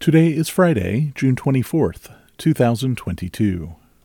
Today is Friday, June 24th, 2022.